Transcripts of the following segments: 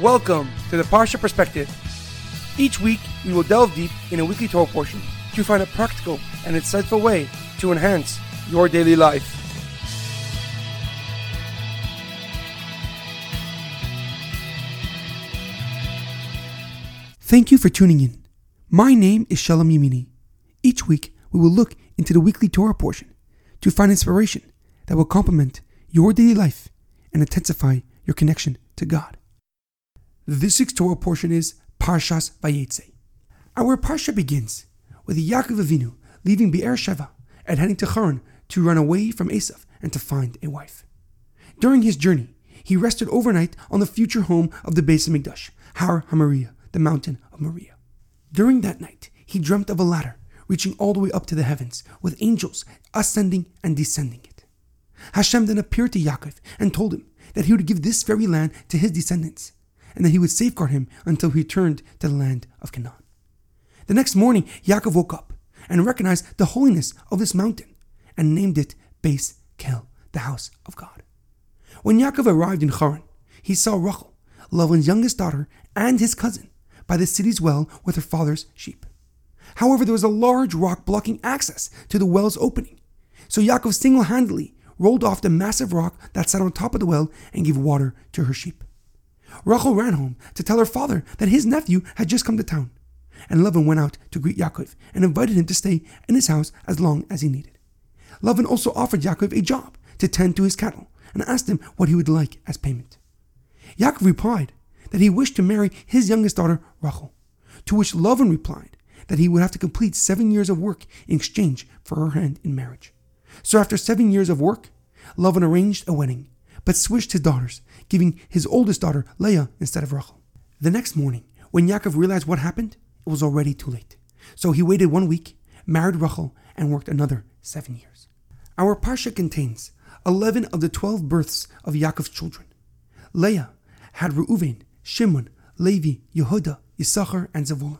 Welcome to the Parsha Perspective. Each week, we will delve deep in a weekly Torah portion to find a practical and insightful way to enhance your daily life. Thank you for tuning in. My name is Shalom Yamini. Each week, we will look into the weekly Torah portion to find inspiration that will complement your daily life and intensify your connection to God. This week's Torah portion is Parshas Vayetze. Our Parsha begins with Yaakov Avinu leaving Be'er Sheva and heading to Haran to run away from Esav and to find a wife. During his journey, he rested overnight on the future home of the Beis Hamikdash, Har HaMoriah, the mountain of Moriah. During that night, he dreamt of a ladder reaching all the way up to the heavens, with angels ascending and descending it. Hashem then appeared to Yaakov and told him that he would give this very land to his descendants, and that he would safeguard him until he returned to the land of Canaan. The next morning, Yaakov woke up and recognized the holiness of this mountain and named it Beis Kel, the house of God. When Yaakov arrived in Haran, he saw Rachel, Lavan's youngest daughter, and his cousin by the city's well with her father's sheep. However, there was a large rock blocking access to the well's opening. So Yaakov single handedly rolled off the massive rock that sat on top of the well and gave water to her sheep. Rachel ran home to tell her father that his nephew had just come to town, and Lavan went out to greet Yaakov and invited him to stay in his house as long as he needed. Lavan also offered Yaakov a job to tend to his cattle and asked him what he would like as payment. Yaakov replied that he wished to marry his youngest daughter, Rachel, to which Lavan replied that he would have to complete seven years of work in exchange for her hand in marriage. So after seven years of work, Lavan arranged a wedding, but switched his daughters, giving his oldest daughter Leah instead of Rachel. The next morning, when Yaakov realized what happened, it was already too late. So he waited one week, married Rachel, and worked another seven years. Our Parsha contains 11 of the 12 births of Yaakov's children. Leah had Reuven, Shimon, Levi, Yehuda, Yisachar, and Zevulun.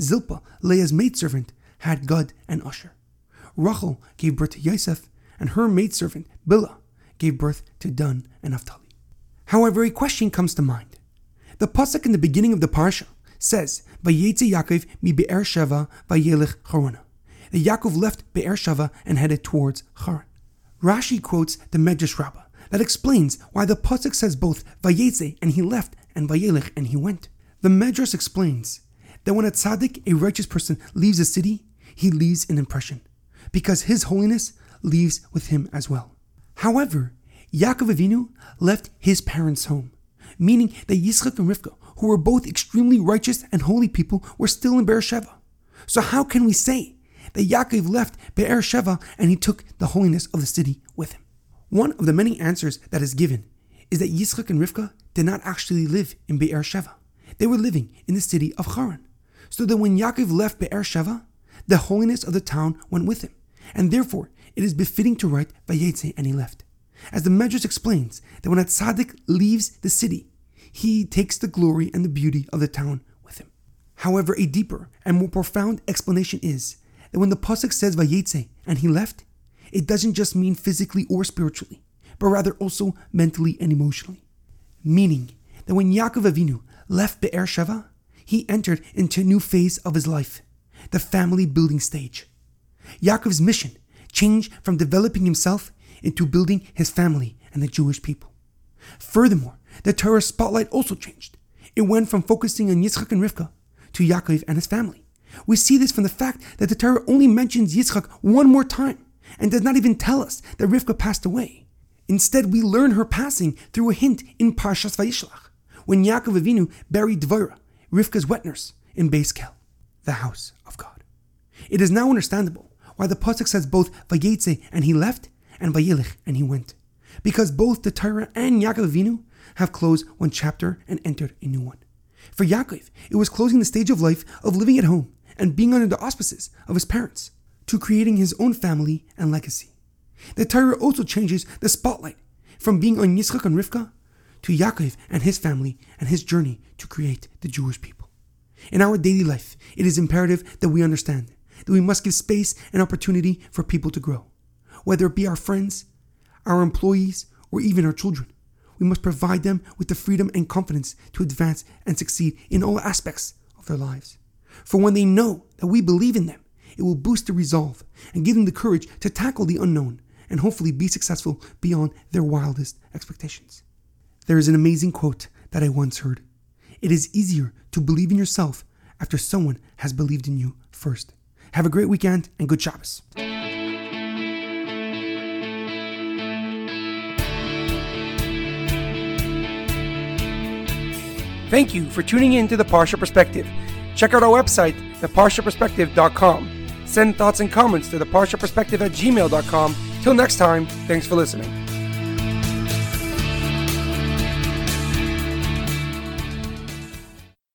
Zilpah, Leah's maidservant, had Gad and Asher. Rachel gave birth to Yosef, and her maidservant, Bilhah, gave birth to Dan and Naphtali. However, a question comes to mind. The pasuk in the beginning of the parsha says, "Vayetze Yaakov mi Be'er Sheva vayelech Harana." That Yaakov left Be'er Sheva and headed towards Haran. Rashi quotes the Medrash Rabbah that explains why the pasuk says both Vayetze and he left and Vayelech and he went. The Medrash explains that when a tzaddik, a righteous person, leaves a city, he leaves an impression, because his holiness leaves with him as well. However, Yaakov Avinu left his parents' home, meaning that Yitzchak and Rivka, who were both extremely righteous and holy people, were still in Beersheba. So how can we say that Yaakov left Beersheba and he took the holiness of the city with him? One of the many answers that is given is that Yitzchak and Rivka did not actually live in Beersheba. They were living in the city of Haran. So that when Yaakov left Beersheba, the holiness of the town went with him, and therefore it is befitting to write Vayetze and he left. As the Medrash explains, that when a tzaddik leaves the city, he takes the glory and the beauty of the town with him. However, a deeper and more profound explanation is that when the pasuk says Vayetze and he left, it doesn't just mean physically or spiritually, but rather also mentally and emotionally. Meaning that when Yaakov Avinu left Be'er Sheva, he entered into a new phase of his life, the family building stage. Yaakov's mission changed from developing himself into building his family and the Jewish people. Furthermore, the Torah spotlight also changed. It went from focusing on Yitzchak and Rivka to Yaakov and his family. We see this from the fact that the Torah only mentions Yitzchak one more time and does not even tell us that Rivka passed away. Instead, we learn her passing through a hint in Parshas Vayishlach, when Yaakov Avinu buried Dvorah, Rivka's wet nurse, in Beis Kel, the house of God. It is now understandable why the pasuk says both Vayetze and he left, and Vayelech and he went, because both the Torah and Yaakov Avinu have closed one chapter and entered a new one. For Yaakov, it was closing the stage of life of living at home and being under the auspices of his parents, to creating his own family and legacy. The Torah also changes the spotlight from being on Yitzchak and Rivka to Yaakov and his family and his journey to create the Jewish people. In our daily life, it is imperative that we understand that we must give space and opportunity for people to grow, whether it be our friends, our employees, or even our children. we must provide them with the freedom and confidence to advance and succeed in all aspects of their lives. For when they know that we believe in them, it will boost their resolve and give them the courage to tackle the unknown and hopefully be successful beyond their wildest expectations. There is an amazing quote that I once heard It is easier to believe in yourself after someone has believed in you first. Have a great weekend and good Shabbos. Thank you for tuning in to the Parsha Perspective. Check out our website, theparshaperspective.com. Send thoughts and comments to theparshaperspective at gmail.com. Till next time, thanks for listening.